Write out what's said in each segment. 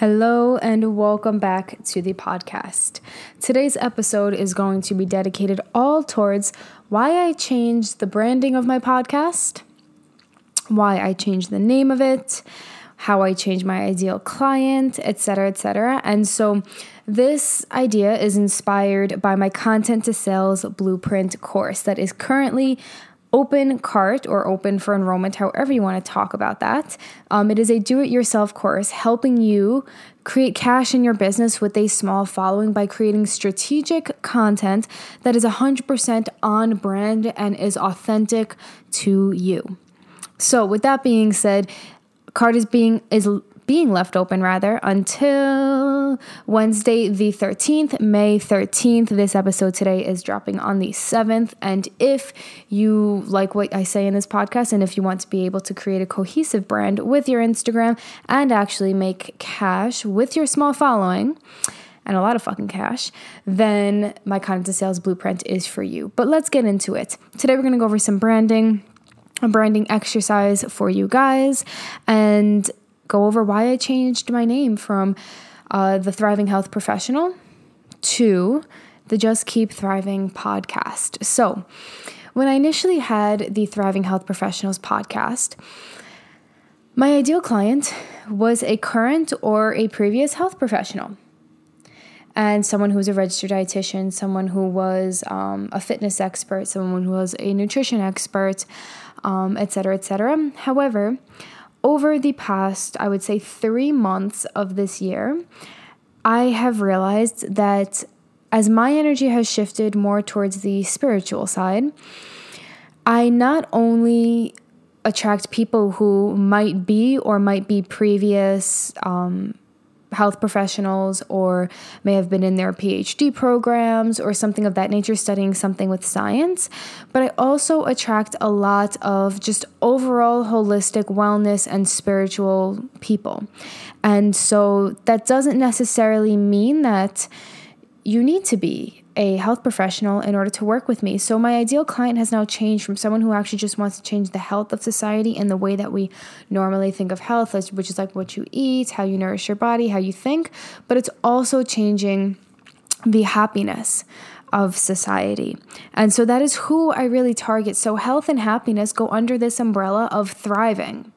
Hello, and welcome back to the podcast. Today's episode is going to be dedicated all towards why I changed the branding of my podcast, why I changed the name of it, how I changed my ideal client, etc., etc. And so, this idea is inspired by my content to sales blueprint course that is currently open cart or open for enrollment, however you want to talk about that. Um, it is a do it yourself course helping you create cash in your business with a small following by creating strategic content that is 100% on brand and is authentic to you. So, with that being said, cart is being is being left open rather until Wednesday, the 13th, May 13th. This episode today is dropping on the 7th. And if you like what I say in this podcast, and if you want to be able to create a cohesive brand with your Instagram and actually make cash with your small following, and a lot of fucking cash, then my content to sales blueprint is for you. But let's get into it. Today, we're gonna go over some branding a branding exercise for you guys and go over why I changed my name from uh, the Thriving Health Professional to the Just Keep Thriving podcast. So, when I initially had the Thriving Health Professionals podcast, my ideal client was a current or a previous health professional. And someone who was a registered dietitian, someone who was um, a fitness expert, someone who was a nutrition expert, um, et cetera, et cetera. However, over the past, I would say, three months of this year, I have realized that as my energy has shifted more towards the spiritual side, I not only attract people who might be or might be previous um, health professionals or may have been in their PhD programs or something of that nature, studying something with science. But I also attract a lot of just overall holistic wellness and spiritual people. And so that doesn't necessarily mean that you need to be a health professional in order to work with me. So my ideal client has now changed from someone who actually just wants to change the health of society and the way that we normally think of health, which is like what you eat, how you nourish your body, how you think, but it's also changing the happiness of society. And so that is who I really target. So health and happiness go under this umbrella of thriving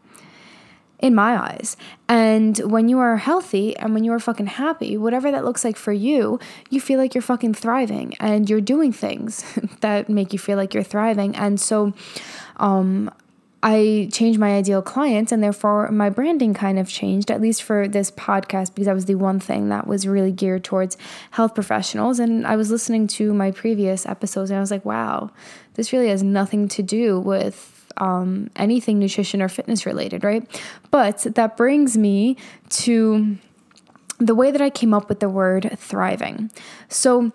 in my eyes. And when you are healthy and when you are fucking happy, whatever that looks like for you, you feel like you're fucking thriving and you're doing things that make you feel like you're thriving. And so, um, I changed my ideal clients and therefore my branding kind of changed, at least for this podcast, because that was the one thing that was really geared towards health professionals. And I was listening to my previous episodes and I was like, wow, this really has nothing to do with um, anything nutrition or fitness related, right? But that brings me to the way that I came up with the word thriving. So,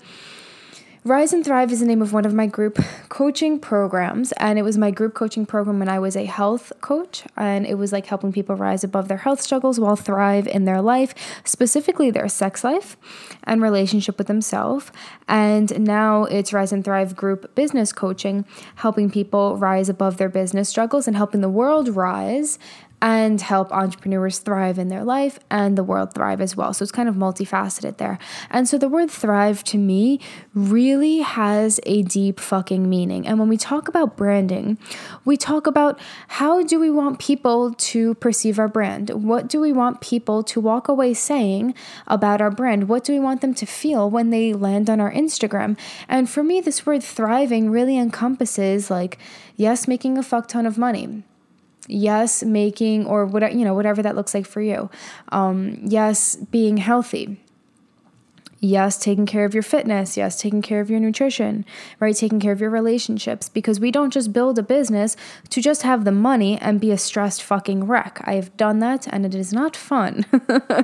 Rise and Thrive is the name of one of my group coaching programs. And it was my group coaching program when I was a health coach. And it was like helping people rise above their health struggles while thrive in their life, specifically their sex life and relationship with themselves. And now it's Rise and Thrive group business coaching, helping people rise above their business struggles and helping the world rise and help entrepreneurs thrive in their life and the world thrive as well. So it's kind of multifaceted there. And so the word thrive to me really has a deep fucking meaning. And when we talk about branding, we talk about how do we want people to perceive our brand? What do we want people to walk away saying about our brand? What do we want them to feel when they land on our Instagram? And for me, this word thriving really encompasses like, yes, making a fuck ton of money yes making or whatever you know whatever that looks like for you um, yes being healthy Yes, taking care of your fitness. Yes, taking care of your nutrition, right? Taking care of your relationships because we don't just build a business to just have the money and be a stressed fucking wreck. I've done that and it is not fun.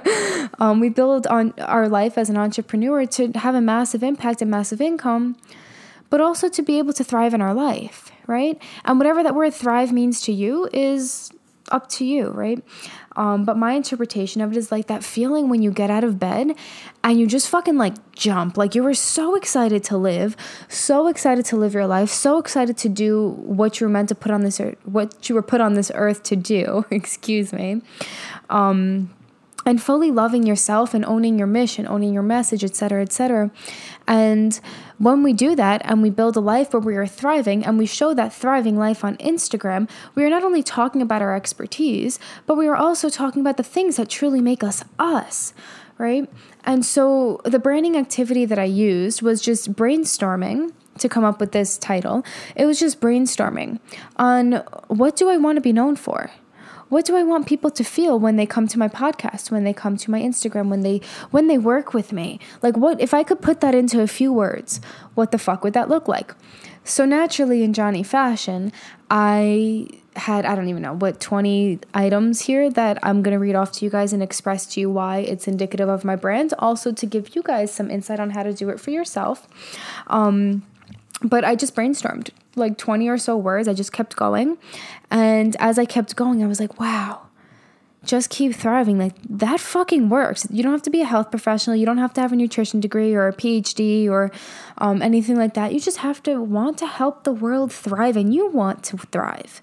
um, we build on our life as an entrepreneur to have a massive impact and massive income, but also to be able to thrive in our life, right? And whatever that word thrive means to you is up to you, right? Um, but my interpretation of it is like that feeling when you get out of bed and you just fucking like jump. Like you were so excited to live, so excited to live your life, so excited to do what you were meant to put on this earth, what you were put on this earth to do. Excuse me. Um, and fully loving yourself and owning your mission, owning your message, etc., etc. And when we do that and we build a life where we are thriving and we show that thriving life on Instagram, we are not only talking about our expertise, but we are also talking about the things that truly make us us, right? And so the branding activity that I used was just brainstorming to come up with this title. It was just brainstorming on what do I want to be known for? What do I want people to feel when they come to my podcast, when they come to my Instagram, when they when they work with me? Like what if I could put that into a few words, what the fuck would that look like? So naturally in Johnny fashion, I had I don't even know what 20 items here that I'm going to read off to you guys and express to you why it's indicative of my brand, also to give you guys some insight on how to do it for yourself. Um but I just brainstormed like 20 or so words. I just kept going. And as I kept going, I was like, wow, just keep thriving. Like that fucking works. You don't have to be a health professional. You don't have to have a nutrition degree or a PhD or um, anything like that. You just have to want to help the world thrive and you want to thrive,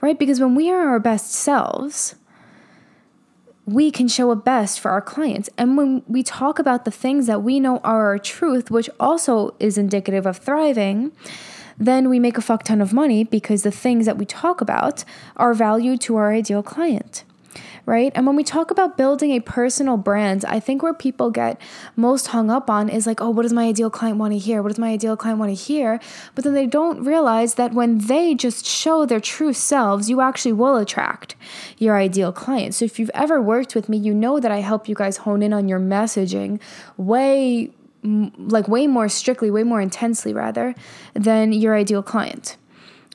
right? Because when we are our best selves, we can show up best for our clients. And when we talk about the things that we know are our truth, which also is indicative of thriving, then we make a fuck ton of money because the things that we talk about are valued to our ideal client right? And when we talk about building a personal brand, I think where people get most hung up on is like, oh, what does my ideal client want to hear? What does my ideal client want to hear? But then they don't realize that when they just show their true selves, you actually will attract your ideal client. So if you've ever worked with me, you know that I help you guys hone in on your messaging way like way more strictly, way more intensely rather than your ideal client.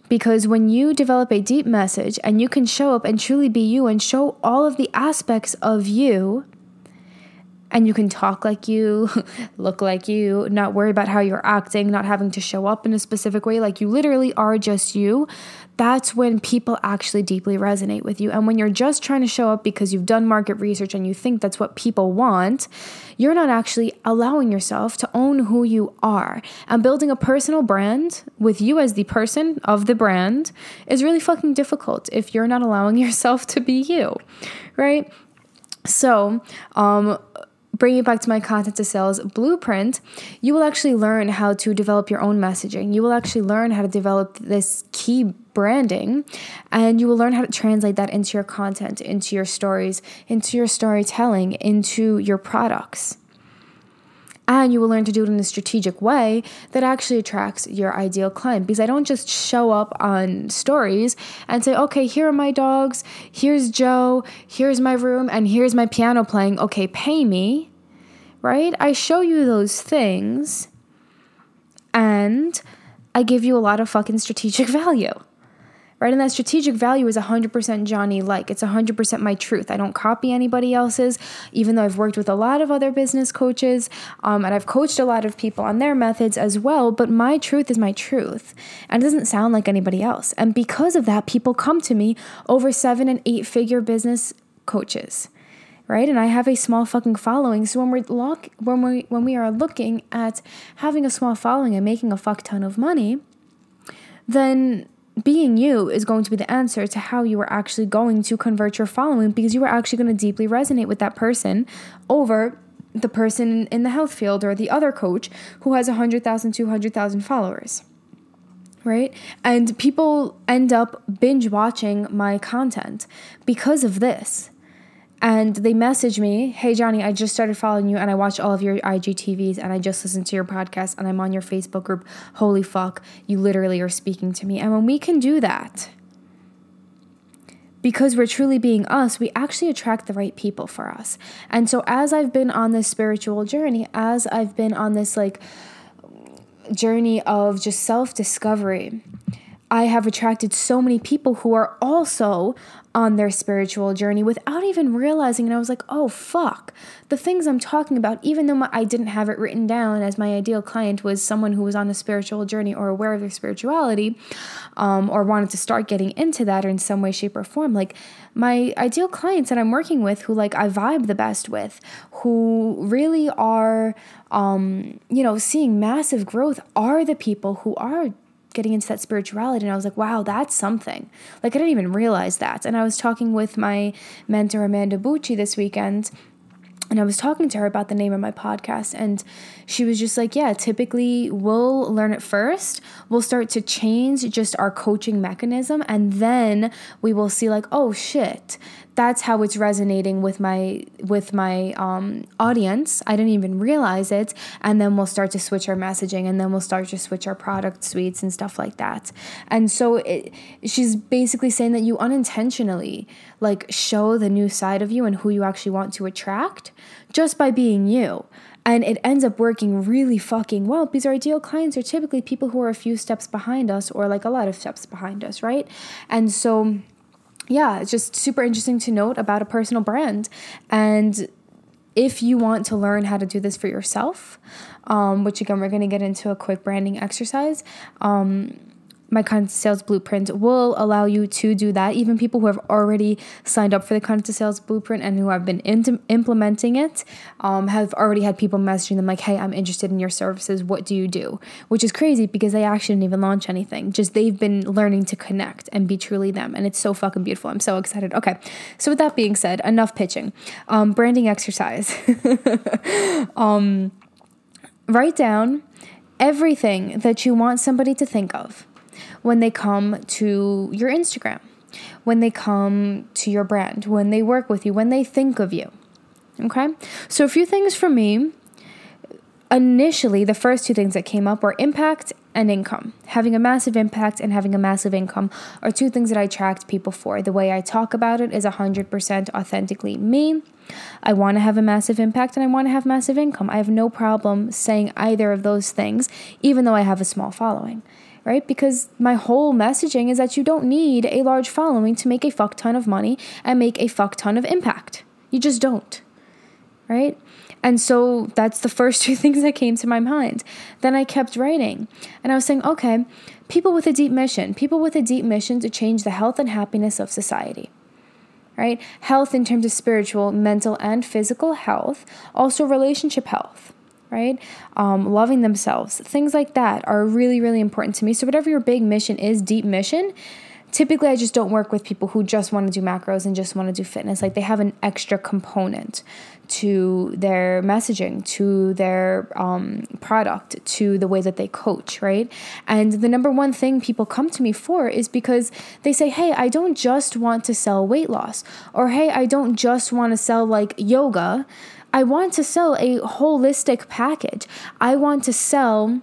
Because when you develop a deep message and you can show up and truly be you and show all of the aspects of you, and you can talk like you, look like you, not worry about how you're acting, not having to show up in a specific way, like you literally are just you, that's when people actually deeply resonate with you. And when you're just trying to show up because you've done market research and you think that's what people want, you're not actually allowing yourself to own who you are. And building a personal brand with you as the person of the brand is really fucking difficult if you're not allowing yourself to be you, right? So, um, bringing it back to my content to sales blueprint, you will actually learn how to develop your own messaging. You will actually learn how to develop this key branding and you will learn how to translate that into your content, into your stories, into your storytelling, into your products. And you will learn to do it in a strategic way that actually attracts your ideal client. Because I don't just show up on stories and say, okay, here are my dogs, here's Joe, here's my room, and here's my piano playing. Okay, pay me right? I show you those things and I give you a lot of fucking strategic value. Right? And that strategic value is 100% Johnny like. It's 100% my truth. I don't copy anybody else's, even though I've worked with a lot of other business coaches um, and I've coached a lot of people on their methods as well. But my truth is my truth. And it doesn't sound like anybody else. And because of that, people come to me over seven and eight figure business coaches right? And I have a small fucking following. So when we're look when we when we are looking at having a small following and making a fuck ton of money, then being you is going to be the answer to how you are actually going to convert your following because you are actually going to deeply resonate with that person over the person in the health field or the other coach who has 100,000, 200,000 followers. Right? And people end up binge watching my content because of this and they message me, "Hey Johnny, I just started following you and I watch all of your IGTVs and I just listened to your podcast and I'm on your Facebook group. Holy fuck, you literally are speaking to me." And when we can do that, because we're truly being us, we actually attract the right people for us. And so, as I've been on this spiritual journey, as I've been on this like journey of just self discovery, I have attracted so many people who are also on their spiritual journey without even realizing. And I was like, oh, fuck. The things I'm talking about, even though my, I didn't have it written down as my ideal client was someone who was on a spiritual journey or aware of their spirituality um, or wanted to start getting into that or in some way, shape, or form, like my ideal clients that I'm working with who like I vibe the best with, who really are, um, you know, seeing massive growth are the people who are getting into that spirituality and I was like, wow, that's something. Like I didn't even realize that. And I was talking with my mentor Amanda Bucci this weekend and I was talking to her about the name of my podcast, and she was just like, Yeah, typically we'll learn it first. We'll start to change just our coaching mechanism, and then we will see, like, oh shit, that's how it's resonating with my with my um, audience. I didn't even realize it. And then we'll start to switch our messaging and then we'll start to switch our product suites and stuff like that. And so it, she's basically saying that you unintentionally like show the new side of you and who you actually want to attract just by being you and it ends up working really fucking well because our ideal clients are typically people who are a few steps behind us or like a lot of steps behind us right and so yeah, it's just super interesting to note about a personal brand. And if you want to learn how to do this for yourself, um, which again, we're going to get into a quick branding exercise. Um, my content sales blueprint will allow you to do that. Even people who have already signed up for the content sales blueprint and who have been in- implementing it um, have already had people messaging them like, "Hey, I'm interested in your services. What do you do?" Which is crazy because they actually didn't even launch anything. Just they've been learning to connect and be truly them, and it's so fucking beautiful. I'm so excited. Okay, so with that being said, enough pitching. Um, branding exercise. um, write down everything that you want somebody to think of when they come to your Instagram, when they come to your brand, when they work with you, when they think of you. Okay? So, a few things for me. Initially, the first two things that came up were impact and income. Having a massive impact and having a massive income are two things that I attract people for. The way I talk about it is 100% authentically me. I want to have a massive impact and I want to have massive income. I have no problem saying either of those things, even though I have a small following right? Because my whole messaging is that you don't need a large following to make a fuck ton of money and make a fuck ton of impact. You just don't, right? And so that's the first two things that came to my mind. Then I kept writing and I was saying, okay, people with a deep mission, people with a deep mission to change the health and happiness of society. Right? Health in terms of spiritual, mental, and physical health, also relationship health right? Um, loving themselves, things like that are really, really important to me. So, whatever your big mission is, deep mission, typically I just don't work with people who just want to do macros and just want to do fitness. Like they have an extra component to their messaging, to their um, product, to the way that they coach, right? And the number one thing people come to me for is because they say, hey, I don't just want to sell weight loss, or hey, I don't just want to sell like yoga. I want to sell a holistic package. I want to sell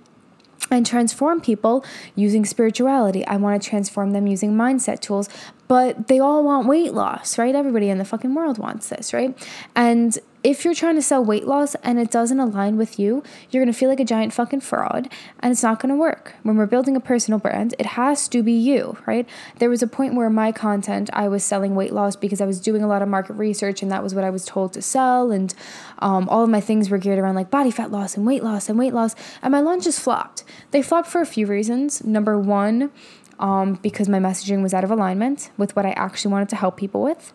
and transform people using spirituality. I want to transform them using mindset tools, but they all want weight loss, right? Everybody in the fucking world wants this, right? And if you're trying to sell weight loss and it doesn't align with you, you're going to feel like a giant fucking fraud and it's not going to work. When we're building a personal brand, it has to be you, right? There was a point where my content, I was selling weight loss because I was doing a lot of market research and that was what I was told to sell. And um, all of my things were geared around like body fat loss and weight loss and weight loss. And my launches flopped. They flopped for a few reasons. Number one, um, because my messaging was out of alignment with what I actually wanted to help people with.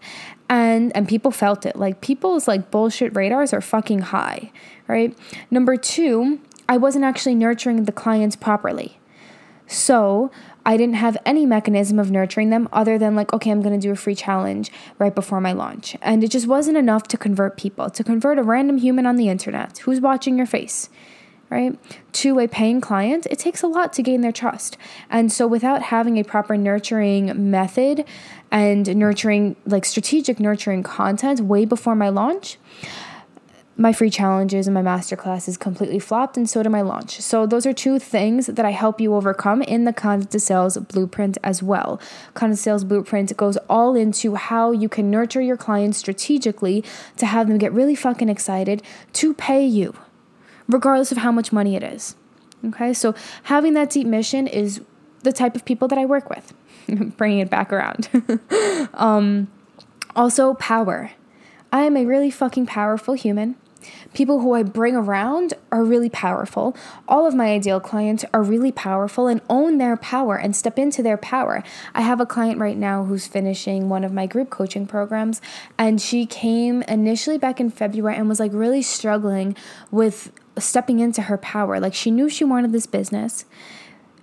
And and people felt it. Like people's like bullshit radars are fucking high, right? Number 2, I wasn't actually nurturing the clients properly. So, I didn't have any mechanism of nurturing them other than like, okay, I'm going to do a free challenge right before my launch. And it just wasn't enough to convert people, to convert a random human on the internet who's watching your face right, to a paying client, it takes a lot to gain their trust. And so, without having a proper nurturing method and nurturing, like strategic nurturing content way before my launch, my free challenges and my masterclasses completely flopped, and so did my launch. So, those are two things that I help you overcome in the content to sales blueprint as well. Content to sales blueprint goes all into how you can nurture your clients strategically to have them get really fucking excited to pay you, regardless of how much money it is. Okay, so having that deep mission is the type of people that I work with, bringing it back around. um, also, power. I am a really fucking powerful human. People who I bring around are really powerful. All of my ideal clients are really powerful and own their power and step into their power. I have a client right now who's finishing one of my group coaching programs, and she came initially back in February and was like really struggling with stepping into her power. Like she knew she wanted this business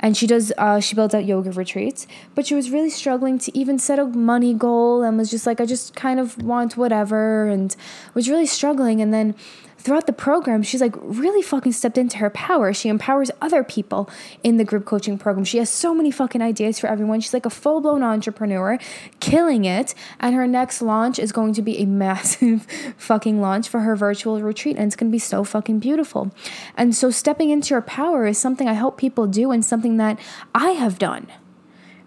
and she does uh, she builds out yoga retreats but she was really struggling to even set a money goal and was just like i just kind of want whatever and was really struggling and then throughout the program, she's like really fucking stepped into her power. She empowers other people in the group coaching program. She has so many fucking ideas for everyone. She's like a full blown entrepreneur, killing it. And her next launch is going to be a massive fucking launch for her virtual retreat. And it's going to be so fucking beautiful. And so, stepping into your power is something I hope people do and something that I have done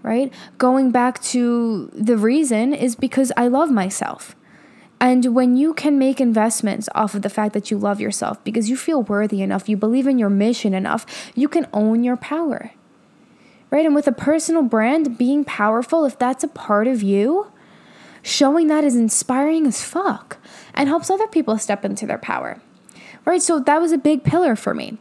right? Going back to the reason is because I love myself. And when you can make investments off of the fact that you love yourself because you feel worthy enough, you believe in your mission enough, you can own your power. Right? And with a personal brand being powerful, if that's a part of you, showing that is inspiring as fuck and helps other people step into their power. Right? So that was a big pillar for me.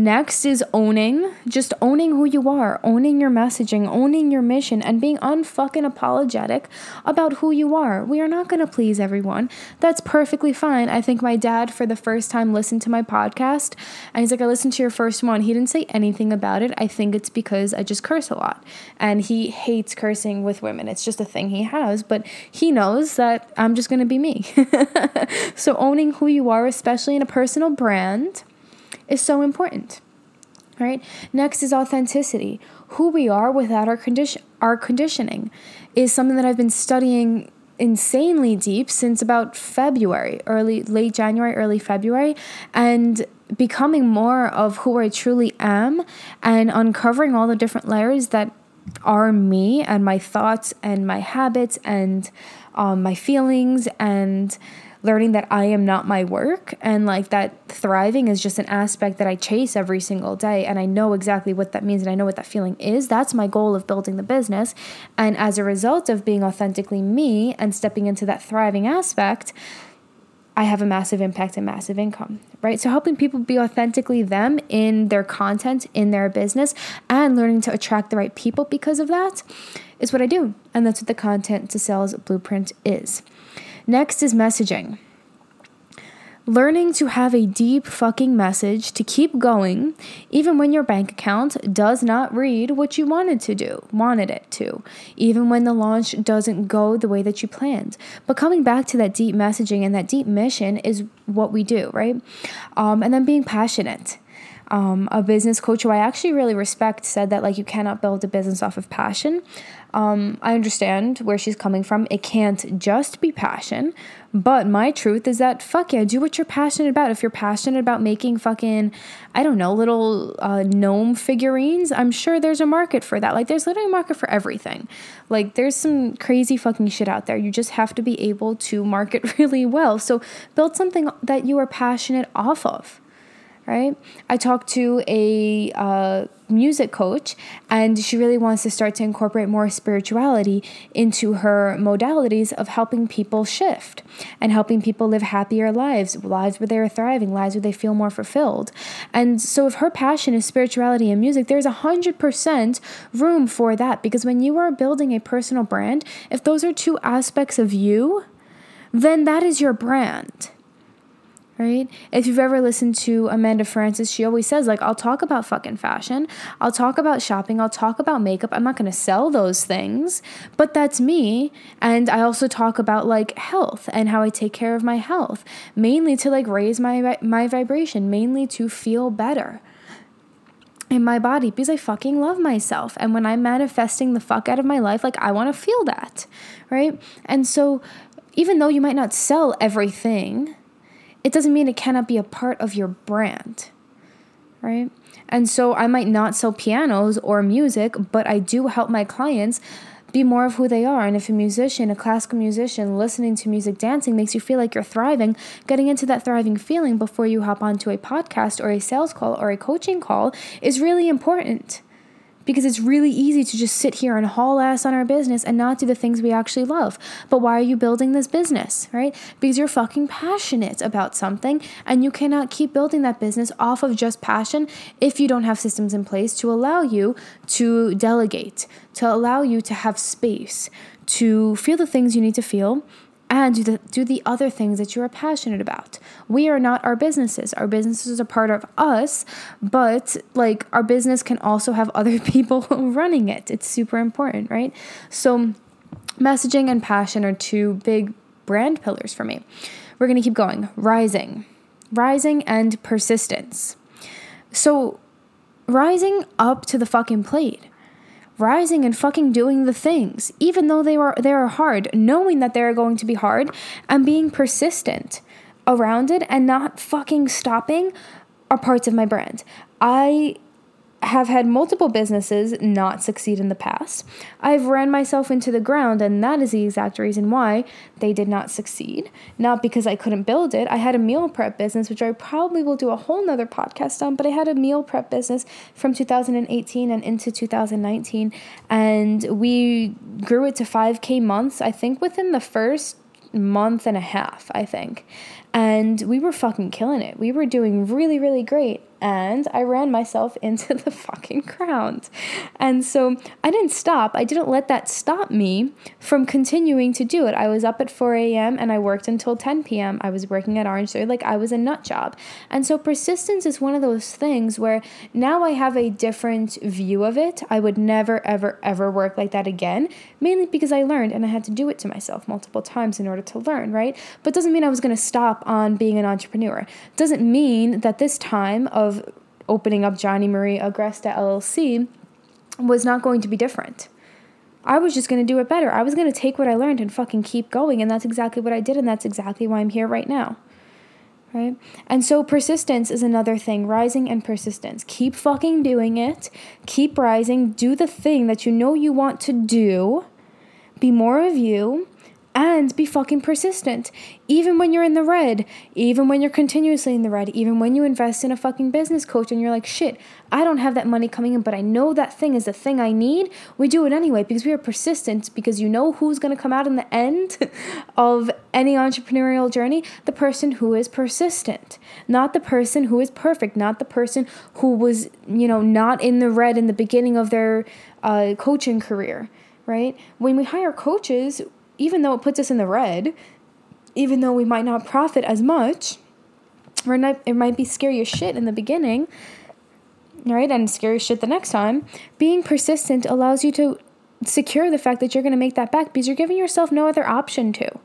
Next is owning, just owning who you are, owning your messaging, owning your mission, and being unfucking apologetic about who you are. We are not going to please everyone. That's perfectly fine. I think my dad, for the first time, listened to my podcast, and he's like, I listened to your first one. He didn't say anything about it. I think it's because I just curse a lot. And he hates cursing with women. It's just a thing he has, but he knows that I'm just going to be me. so, owning who you are, especially in a personal brand, is so important. Right? Next is authenticity. Who we are without our condition our conditioning is something that I've been studying insanely deep since about February, early late January, early February, and becoming more of who I truly am and uncovering all the different layers that are me and my thoughts and my habits and um, my feelings and learning that I am not my work and like that thriving is just an aspect that I chase every single day and I know exactly what that means and I know what that feeling is. That's my goal of building the business. And as a result of being authentically me and stepping into that thriving aspect, I have a massive impact and massive income, right? So helping people be authentically them in their content, in their business, and learning to attract the right people because of that is what I do. And that's what the content to sales blueprint is. Next is messaging. Learning to have a deep fucking message to keep going, even when your bank account does not read what you wanted to do, wanted it to, even when the launch doesn't go the way that you planned. But coming back to that deep messaging and that deep mission is what we do, right? Um, and then being passionate. Um, a business coach who I actually really respect said that like you cannot build a business off of passion. Um, I understand where she's coming from. It can't just be passion, but my truth is that fuck yeah, do what you're passionate about. If you're passionate about making fucking, I don't know, little uh, gnome figurines, I'm sure there's a market for that. Like, there's literally a market for everything. Like, there's some crazy fucking shit out there. You just have to be able to market really well. So, build something that you are passionate off of right? I talked to a uh, music coach, and she really wants to start to incorporate more spirituality into her modalities of helping people shift and helping people live happier lives, lives where they are thriving, lives where they feel more fulfilled. And so, if her passion is spirituality and music, there's a hundred percent room for that because when you are building a personal brand, if those are two aspects of you, then that is your brand right? If you've ever listened to Amanda Frances, she always says, like, I'll talk about fucking fashion, I'll talk about shopping, I'll talk about makeup. I'm not gonna sell those things, but that's me. And I also talk about like health and how I take care of my health, mainly to like raise my my vibration, mainly to feel better in my body because I fucking love myself. And when I'm manifesting the fuck out of my life, like I want to feel that, right? And so even though you might not sell everything, it doesn't mean it cannot be a part of your brand, right? And so I might not sell pianos or music, but I do help my clients be more of who they are. And if a musician, a classical musician, listening to music, dancing makes you feel like you're thriving, getting into that thriving feeling before you hop onto a podcast or a sales call or a coaching call is really important because it's really easy to just sit here and haul ass on our business and not do the things we actually love. But why are you building this business, right? Because you're fucking passionate about something and you cannot keep building that business off of just passion if you don't have systems in place to allow you to delegate, to allow you to have space, to feel the things you need to feel and do the, do the other things that you are passionate about. We are not our businesses. Our businesses are part of us, but like our business can also have other people running it. It's super important, right? So, messaging and passion are two big brand pillars for me. We're going to keep going. Rising. Rising and persistence. So, rising up to the fucking plate rising and fucking doing the things, even though they were they are hard, knowing that they're going to be hard and being persistent around it and not fucking stopping are parts of my brand. I have had multiple businesses not succeed in the past. I've ran myself into the ground, and that is the exact reason why they did not succeed. Not because I couldn't build it. I had a meal prep business, which I probably will do a whole nother podcast on, but I had a meal prep business from 2018 and into 2019, and we grew it to 5K months, I think within the first month and a half, I think. And we were fucking killing it. We were doing really, really great and I ran myself into the fucking ground. And so I didn't stop. I didn't let that stop me from continuing to do it. I was up at 4 a.m. and I worked until 10 p.m. I was working at Orange Theory like I was a nut job. And so persistence is one of those things where now I have a different view of it. I would never, ever, ever work like that again, mainly because I learned and I had to do it to myself multiple times in order to learn, right? But doesn't mean I was going to stop on being an entrepreneur. Doesn't mean that this time of of opening up Johnny Marie Agresta LLC was not going to be different. I was just going to do it better. I was going to take what I learned and fucking keep going. And that's exactly what I did. And that's exactly why I'm here right now. Right? And so persistence is another thing rising and persistence. Keep fucking doing it. Keep rising. Do the thing that you know you want to do. Be more of you and be fucking persistent. Even when you're in the red, even when you're continuously in the red, even when you invest in a fucking business coach and you're like, shit, I don't have that money coming in, but I know that thing is the thing I need, we do it anyway because we are persistent because you know who's to come out in the end of any entrepreneurial journey? The person who is persistent, not the person who is perfect, not the person who was, you know, not in the red in the beginning of their uh, coaching career, right? When we hire coaches, even though it puts us in the red, even though we might not profit as much, or it might be scary as shit in the beginning, right? And scary shit the next time. Being persistent allows you to secure the fact that you're going to make that back because you're giving yourself no other option to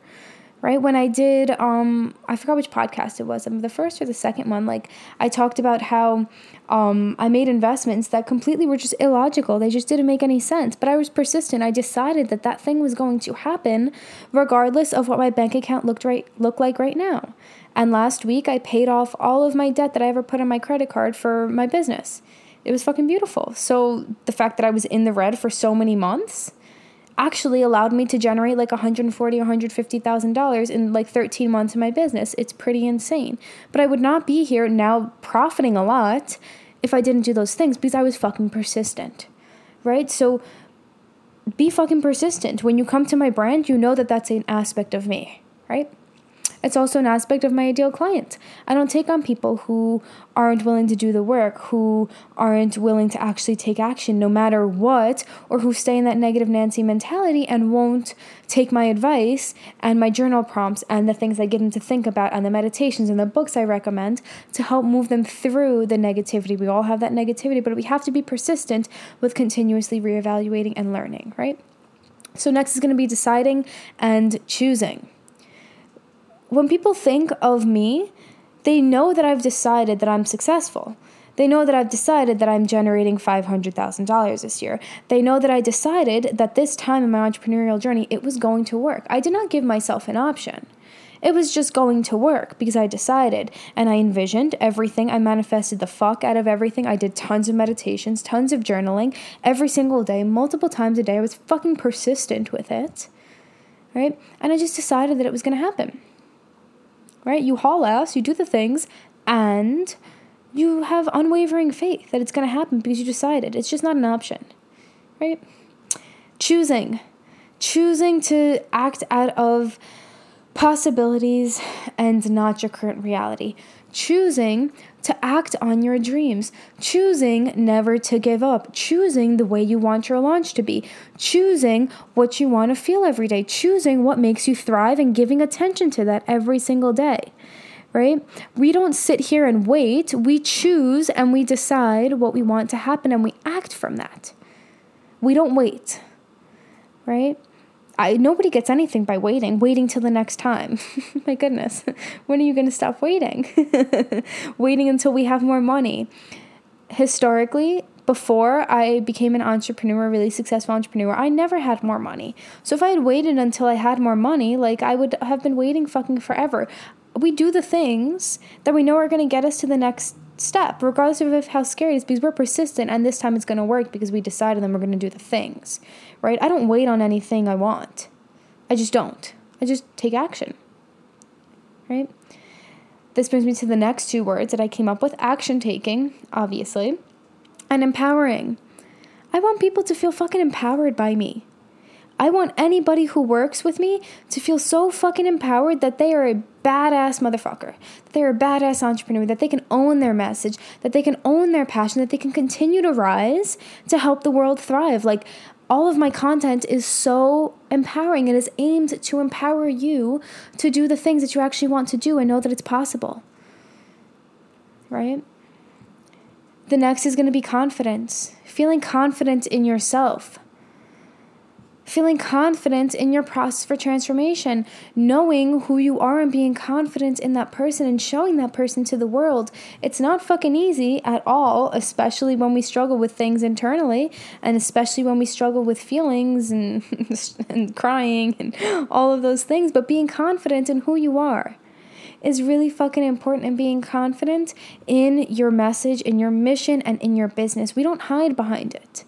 right? When I did, um, I forgot which podcast it was, the first or the second one, like I talked about how um, I made investments that completely were just illogical. They just didn't make any sense. But I was persistent. I decided that that thing was going to happen regardless of what my bank account looked right looked like right now. And last week I paid off all of my debt that I ever put on my credit card for my business. It was fucking beautiful. So the fact that I was in the red for so many months, actually allowed me to generate like 140 150000 dollars in like 13 months of my business. It's pretty insane. But i would not be here now profiting a lot if i didn't do those things because i was fucking persistent right? So be fucking persistent. When you come to my brand you know that that's an aspect of me right it's also an aspect of my ideal client. I don't take on people who aren't willing to do the work, who aren't willing to actually take action no matter what, or who stay in that negative Nancy mentality and won't take my advice and my journal prompts and the things I get them to think about and the meditations and the books I recommend to help move them through the negativity. We all have that negativity, but we have to be persistent with continuously reevaluating and learning, right? So, next is going to be deciding and choosing when people think of me, they know that I've decided that I'm successful. They know that I've decided that I'm generating $500,000 this year. They know that I decided that this time in my entrepreneurial journey, it was going to work. I did not give myself an option. It was just going to work because I decided and I envisioned everything. I manifested the fuck out of everything. I did tons of meditations, tons of journaling every single day, multiple times a day. I was fucking persistent with it. Right? And I just decided that it was going to happen. Right? You haul ass, you do the things, and you have unwavering faith that it's going to happen because you decided. It's just not an option. Right? Choosing. Choosing to act out of possibilities and not your current reality. Choosing to act on your dreams. Choosing never to give up. Choosing the way you want your launch to be. Choosing what you want to feel every day. Choosing what makes you thrive and giving attention to that every single day. Right? We don't sit here and wait. We choose and we decide what we want to happen and we act from that. We don't wait. Right? I nobody gets anything by waiting, waiting till the next time. My goodness. When are you going to stop waiting? waiting until we have more money. Historically, before I became an entrepreneur, a really successful entrepreneur, I never had more money. So if I had waited until I had more money, like I would have been waiting fucking forever. We do the things that we know are going to get us to the next step, regardless of how scary it is, because we're persistent and this time it's going to work because we decided and we're going to do the things right? I don't wait on anything I want. I just don't. I just take action, right? This brings me to the next two words that I came up with action taking, obviously, and empowering. I want people to feel fucking empowered by me. I want anybody who works with me to feel so fucking empowered that they are a badass motherfucker, that they're a badass entrepreneur, that they can own their message, that they can own their passion, that they can continue to rise to help the world thrive. Like, all of my content is so empowering. It is aimed to empower you to do the things that you actually want to do and know that it's possible. Right? The next is going to be confidence, feeling confident in yourself feeling confident in your process for transformation, knowing who you are and being confident in that person and showing that person to the world. It's not fucking easy at all, especially when we struggle with things internally and especially when we struggle with feelings and, and crying and all of those things. But being confident in who you are is really fucking important and being confident in your message, in your mission, and in your business. We don't hide behind it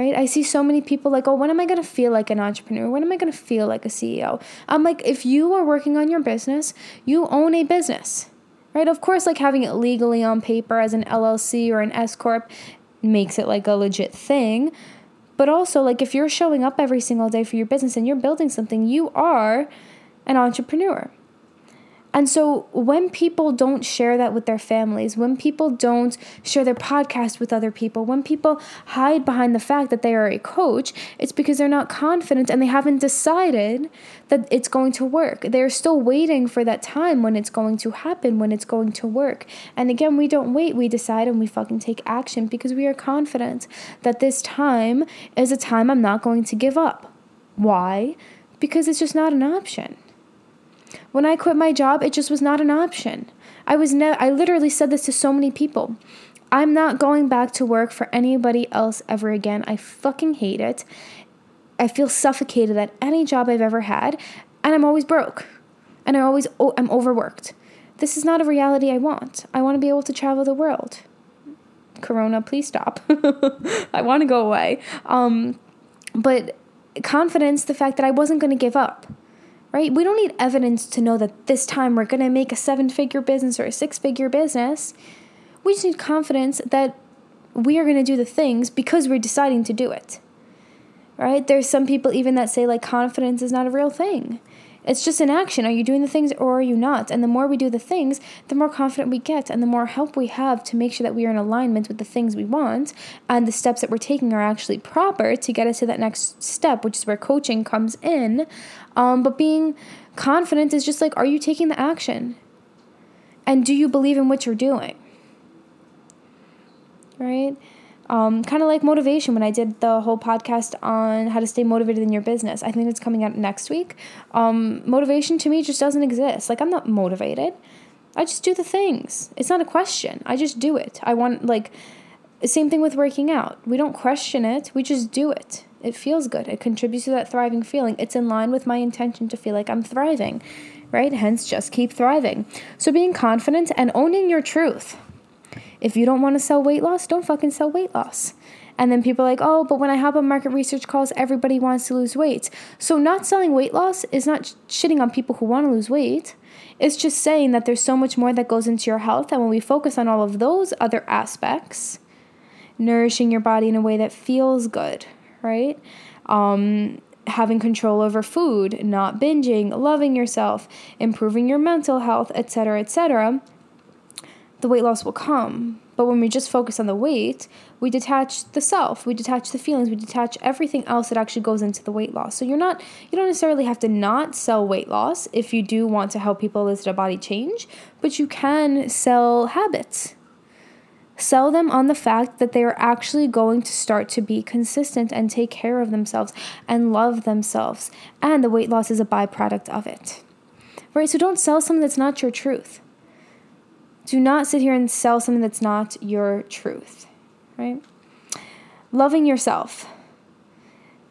right? I see so many people like, oh, when am I going to feel like an entrepreneur? When am I going to feel like a CEO? I'm like, if you are working on your business, you own a business, right? Of course, like having it legally on paper as an LLC or an S Corp makes it like a legit thing. But also, like, if you're showing up every single day for your business and you're building something, you are an entrepreneur. And so when people don't share that with their families, when people don't share their podcast with other people, when people hide behind the fact that they are a coach, it's because they're not confident and they haven't decided that it's going to work. They're still waiting for that time when it's going to happen, when it's going to work. And again, we don't wait, we decide and we fucking take action because we are confident that this time is a time I'm not going to give up. Why? Because it's just not an option. When I quit my job, it just was not an option. I was ne- I literally said this to so many people. I'm not going back to work for anybody else ever again. I fucking hate it. I feel suffocated at any job I've ever had, and I'm always broke. And I always oh, I'm overworked. This is not a reality I want. I want to be able to travel the world. Corona, please stop. I want to go away. Um, but confidence, the fact that I wasn't going to give up right? We don't need evidence to know that this time we're going to make a seven figure business or a six figure business. We just need confidence that we are going to do the things because we're deciding to do it. Right? There's some people even that say like confidence is not a real thing. It's just an action. Are you doing the things or are you not? And the more we do the things, the more confident we get and the more help we have to make sure that we are in alignment with the things we want and the steps that we're taking are actually proper to get us to that next step, which is where coaching comes in. Um, but being confident is just like, are you taking the action? And do you believe in what you're doing? Right? Um, kind of like motivation when I did the whole podcast on how to stay motivated in your business. I think it's coming out next week. Um, motivation to me just doesn't exist. Like, I'm not motivated. I just do the things. It's not a question. I just do it. I want, like, same thing with working out. We don't question it, we just do it. It feels good. It contributes to that thriving feeling. It's in line with my intention to feel like I'm thriving, right? Hence, just keep thriving. So, being confident and owning your truth. If you don't want to sell weight loss, don't fucking sell weight loss. And then people are like, oh, but when I have a market research calls, everybody wants to lose weight. So, not selling weight loss is not shitting on people who want to lose weight. It's just saying that there's so much more that goes into your health. And when we focus on all of those other aspects, nourishing your body in a way that feels good, right? Um, having control over food, not binging, loving yourself, improving your mental health, etc., etc., the weight loss will come. But when we just focus on the weight, we detach the self, we detach the feelings, we detach everything else that actually goes into the weight loss. So you're not you don't necessarily have to not sell weight loss if you do want to help people elicit a body change, but you can sell habits Sell them on the fact that they are actually going to start to be consistent and take care of themselves and love themselves. And the weight loss is a byproduct of it. Right? So don't sell something that's not your truth. Do not sit here and sell something that's not your truth. Right? Loving yourself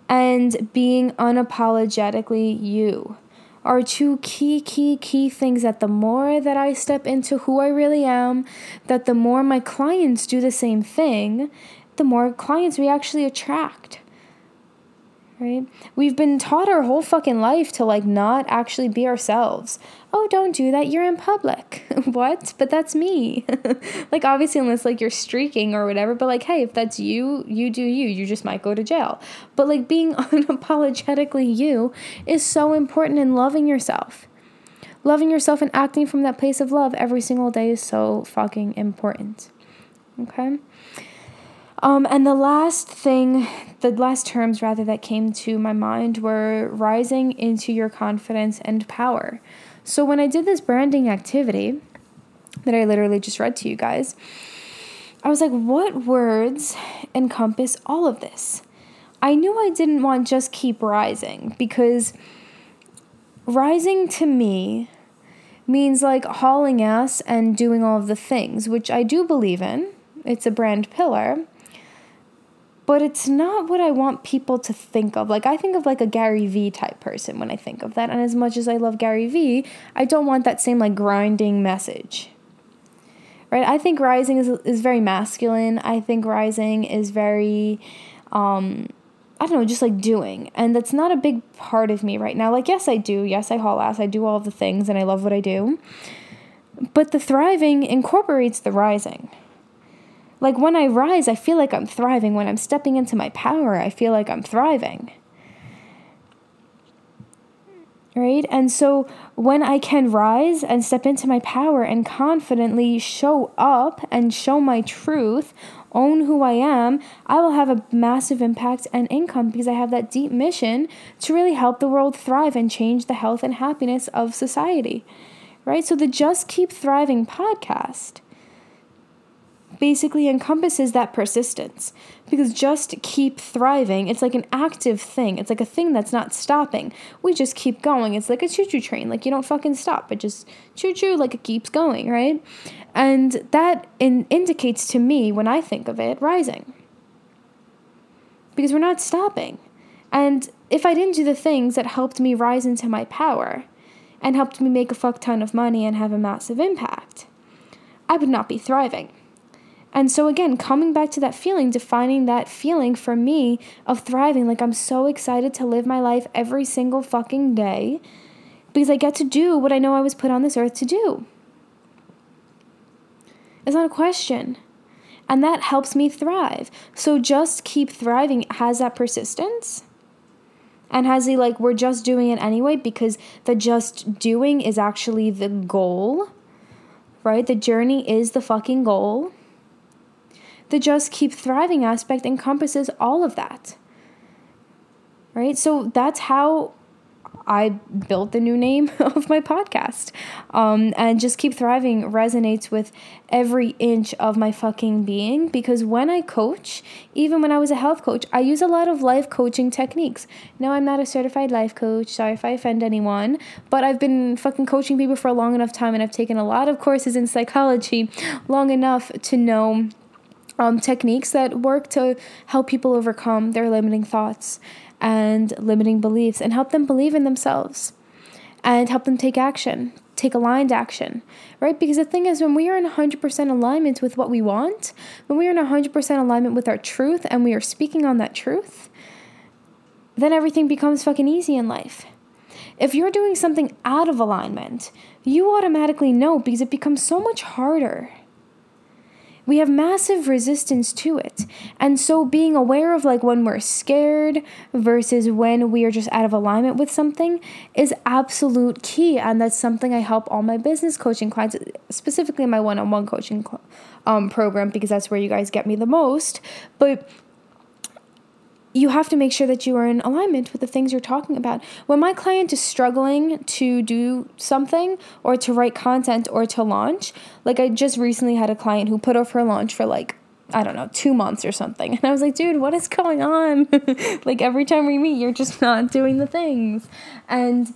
and being unapologetically you are two key, key, key things that the more that I step into who I really am, that the more my clients do the same thing, the more clients we actually attract right? We've been taught our whole fucking life to like not actually be ourselves. Oh, don't do that. You're in public. what? But that's me. like obviously unless like you're streaking or whatever, but like hey, if that's you, you do you. You just might go to jail. But like being unapologetically you is so important in loving yourself. Loving yourself and acting from that place of love every single day is so fucking important. Okay? Um, and the last thing, the last terms rather that came to my mind were rising into your confidence and power. So when I did this branding activity that I literally just read to you guys, I was like, what words encompass all of this? I knew I didn't want just keep rising because rising to me means like hauling ass and doing all of the things, which I do believe in. It's a brand pillar but it's not what I want people to think of. Like I think of like a Gary Vee type person when I think of that. And as much as I love Gary Vee, I don't want that same like grinding message. Right? I think rising is is very masculine. I think rising is very um I don't know, just like doing. And that's not a big part of me right now. Like yes, I do. Yes, I haul ass. I do all the things and I love what I do. But the thriving incorporates the rising. Like when I rise, I feel like I'm thriving. When I'm stepping into my power, I feel like I'm thriving. Right? And so when I can rise and step into my power and confidently show up and show my truth, own who I am, I will have a massive impact and income because I have that deep mission to really help the world thrive and change the health and happiness of society. Right? So the Just Keep Thriving podcast basically encompasses that persistence. Because just keep thriving it's like an active thing. It's like a thing that's not stopping. We just keep going. It's like a choo-choo train. Like you don't fucking stop. It just choo-choo like it keeps going right? And that in- indicates to me when i think of it rising. Because we're not stopping. And if i didn't do the things that helped me rise into my power and helped me make a fuck ton of money and have a massive impact i would not be thriving and so, again, coming back to that feeling, defining that feeling for me of thriving, like I'm so excited to live my life every single fucking day because I get to do what I know I was put on this earth to do. It's not a question. And that helps me thrive. So, just keep thriving has that persistence. And has he, like, we're just doing it anyway because the just doing is actually the goal, right? The journey is the fucking goal the just keep thriving aspect encompasses all of that. Right? So that's how I built the new name of my podcast. Um, and just keep thriving resonates with every inch of my fucking being because when I coach, even when I was a health coach, I use a lot of life coaching techniques. No, I'm not a certified life coach. Sorry if I offend anyone, but I've been fucking coaching people for a long enough time and I've taken a lot of courses in psychology long enough to know um, techniques that work to help people overcome their limiting thoughts and limiting beliefs and help them believe in themselves. and help them take action, take aligned action, right? Because the thing is, when we are in 100% alignment with what we want, when we are in 100% alignment with our truth and we are speaking on that truth, then everything becomes fucking easy in life. If you're doing something out of alignment, you automatically know because it becomes so much harder we have massive resistance to it. And so being aware of like when we're scared versus when we are just out of alignment with something is absolute key. And that's something I help all my business coaching clients, specifically my one on one coaching um, program, because that's where you guys get me the most. But you have to make sure that you are in alignment with the things you're talking about. When my client is struggling to do something or to write content or to launch, like I just recently had a client who put off her launch for like I don't know, two months or something. And I was like, dude, what is going on? like every time we meet, you're just not doing the things. And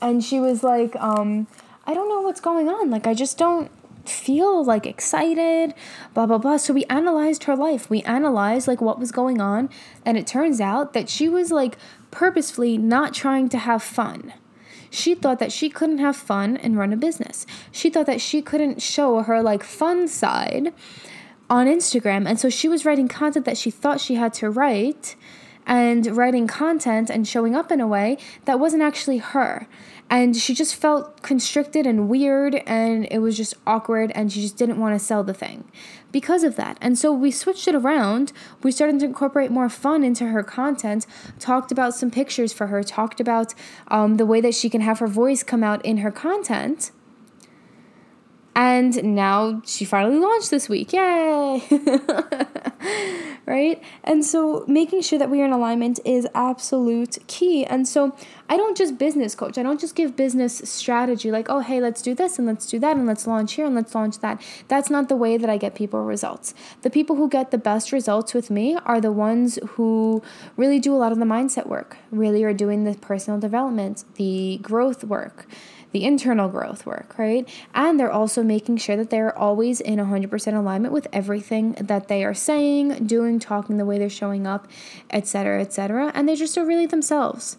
and she was like, um, I don't know what's going on. Like I just don't feel like excited, blah, blah, blah. So we analyzed her life. We analyzed like what was going on. And it turns out that she was like purposefully not trying to have fun. She thought that she couldn't have fun and run a business. She thought that she couldn't show her like fun side on Instagram. And so she was writing content that she thought she had to write and writing content and showing up in a way that wasn't actually her and she just felt constricted and weird and it was just awkward and she just didn't want to sell the thing because of that. And so we switched it around. We started to incorporate more fun into her content, talked about some pictures for her, talked about um, the way that she can have her voice come out in her content. And now she finally launched this week. Yay! right? And so making sure that we are in alignment is absolute key. And so I don't just business coach. I don't just give business strategy like, "Oh, hey, let's do this and let's do that and let's launch here and let's launch that." That's not the way that I get people results. The people who get the best results with me are the ones who really do a lot of the mindset work, really are doing the personal development, the growth work the internal growth work, right? And they're also making sure that they're always in 100% alignment with everything that they are saying, doing, talking, the way they're showing up, etc., etc. And they just are really themselves,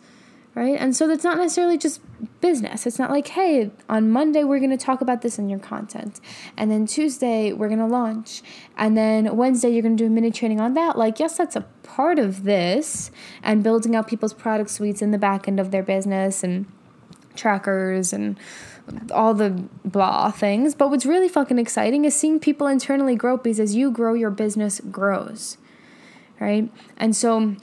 right? And so that's not necessarily just business. It's not like, hey, on Monday we're going to talk about this in your content. And then Tuesday we're going to launch. And then Wednesday you're going to do a mini training on that. Like, yes, that's a part of this and building out people's product suites in the back end of their business and trackers and all the blah things. But what's really fucking exciting is seeing people internally grow because as you grow, your business grows. Right? And so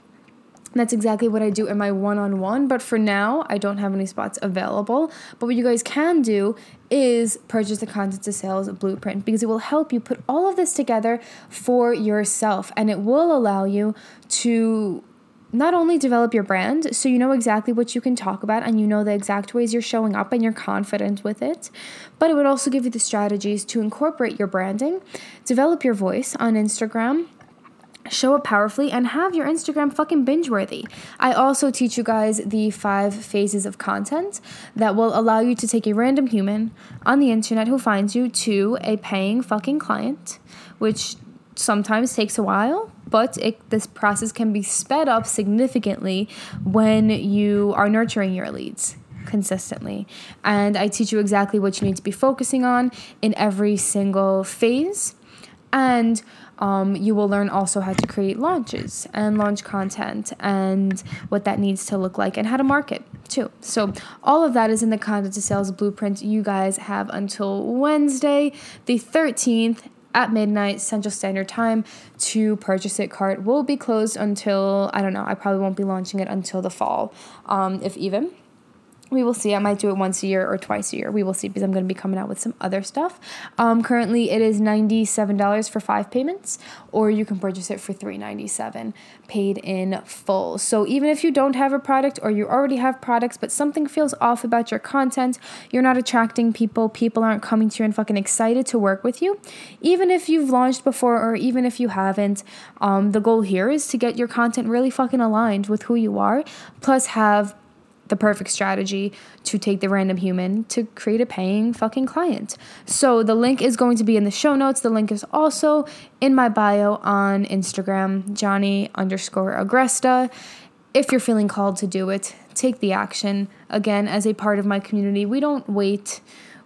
that's exactly what I do in my one on one. But for now, I don't have any spots available. But what you guys can do is purchase the content to sales blueprint because it will help you put all of this together for yourself and it will allow you to not only develop your brand so you know exactly what you can talk about and you know the exact ways you're showing up and you're confident with it, but it would also give you the strategies to incorporate your branding, develop your voice on Instagram show up powerfully and have your Instagram fucking binge worthy. I also teach you guys the five phases of content that will allow you to take a random human on the internet who finds you to a paying fucking client, which sometimes takes a while, but it, this process can be sped up significantly when you are nurturing your leads consistently. And I teach you exactly what you need to be focusing on in every single phase. And um, you will learn also how to create launches and launch content and what that needs to look like and how to market too. So, all of that is in the content to sales blueprint. You guys have until Wednesday, the 13th at midnight Central Standard Time to purchase it. Cart will be closed until I don't know. I probably won't be launching it until the fall, um, if even we will see. I might do it once a year or twice a year. We will see because I'm going to be coming out with some other stuff. Um, currently, it is $97 for five payments, or you can purchase it for 397 paid in full. So, even if you don't have a product or you already have products, but something feels off about your content, you're not attracting people, people aren't coming to you and fucking excited to work with you, even if you've launched before or even if you haven't, um, the goal here is to get your content really fucking aligned with who you are, plus have the perfect strategy to take the random human to create a paying fucking client. So the link is going to be in the show notes. The link is also in my bio on Instagram, Johnny underscore Agresta. if you're feeling called to do it, take the action. Again, as a part of my community, we don't wait,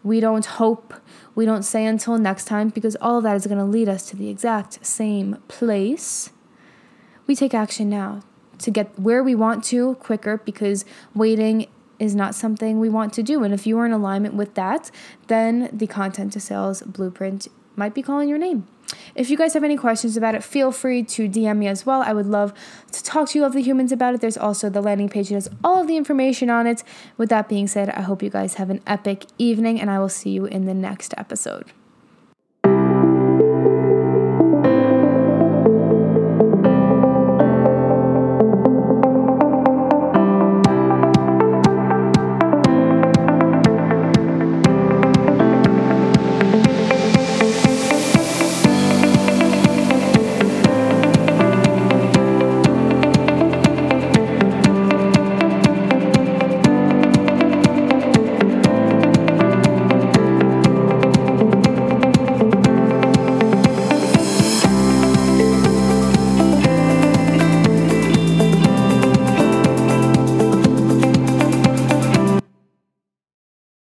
we don't hope, we don't say until next time because all that is going to lead us to the exact same place. We take action now to get where we want to quicker because waiting is not something we want to do. And if you are in alignment with that, then the content to sales blueprint might be calling your name. If you guys have any questions about it, feel free to DM me as well. I would love to talk to you lovely humans about it. There's also the landing page that has all of the information on it. With that being said, I hope you guys have an epic evening and I will see you in the next episode.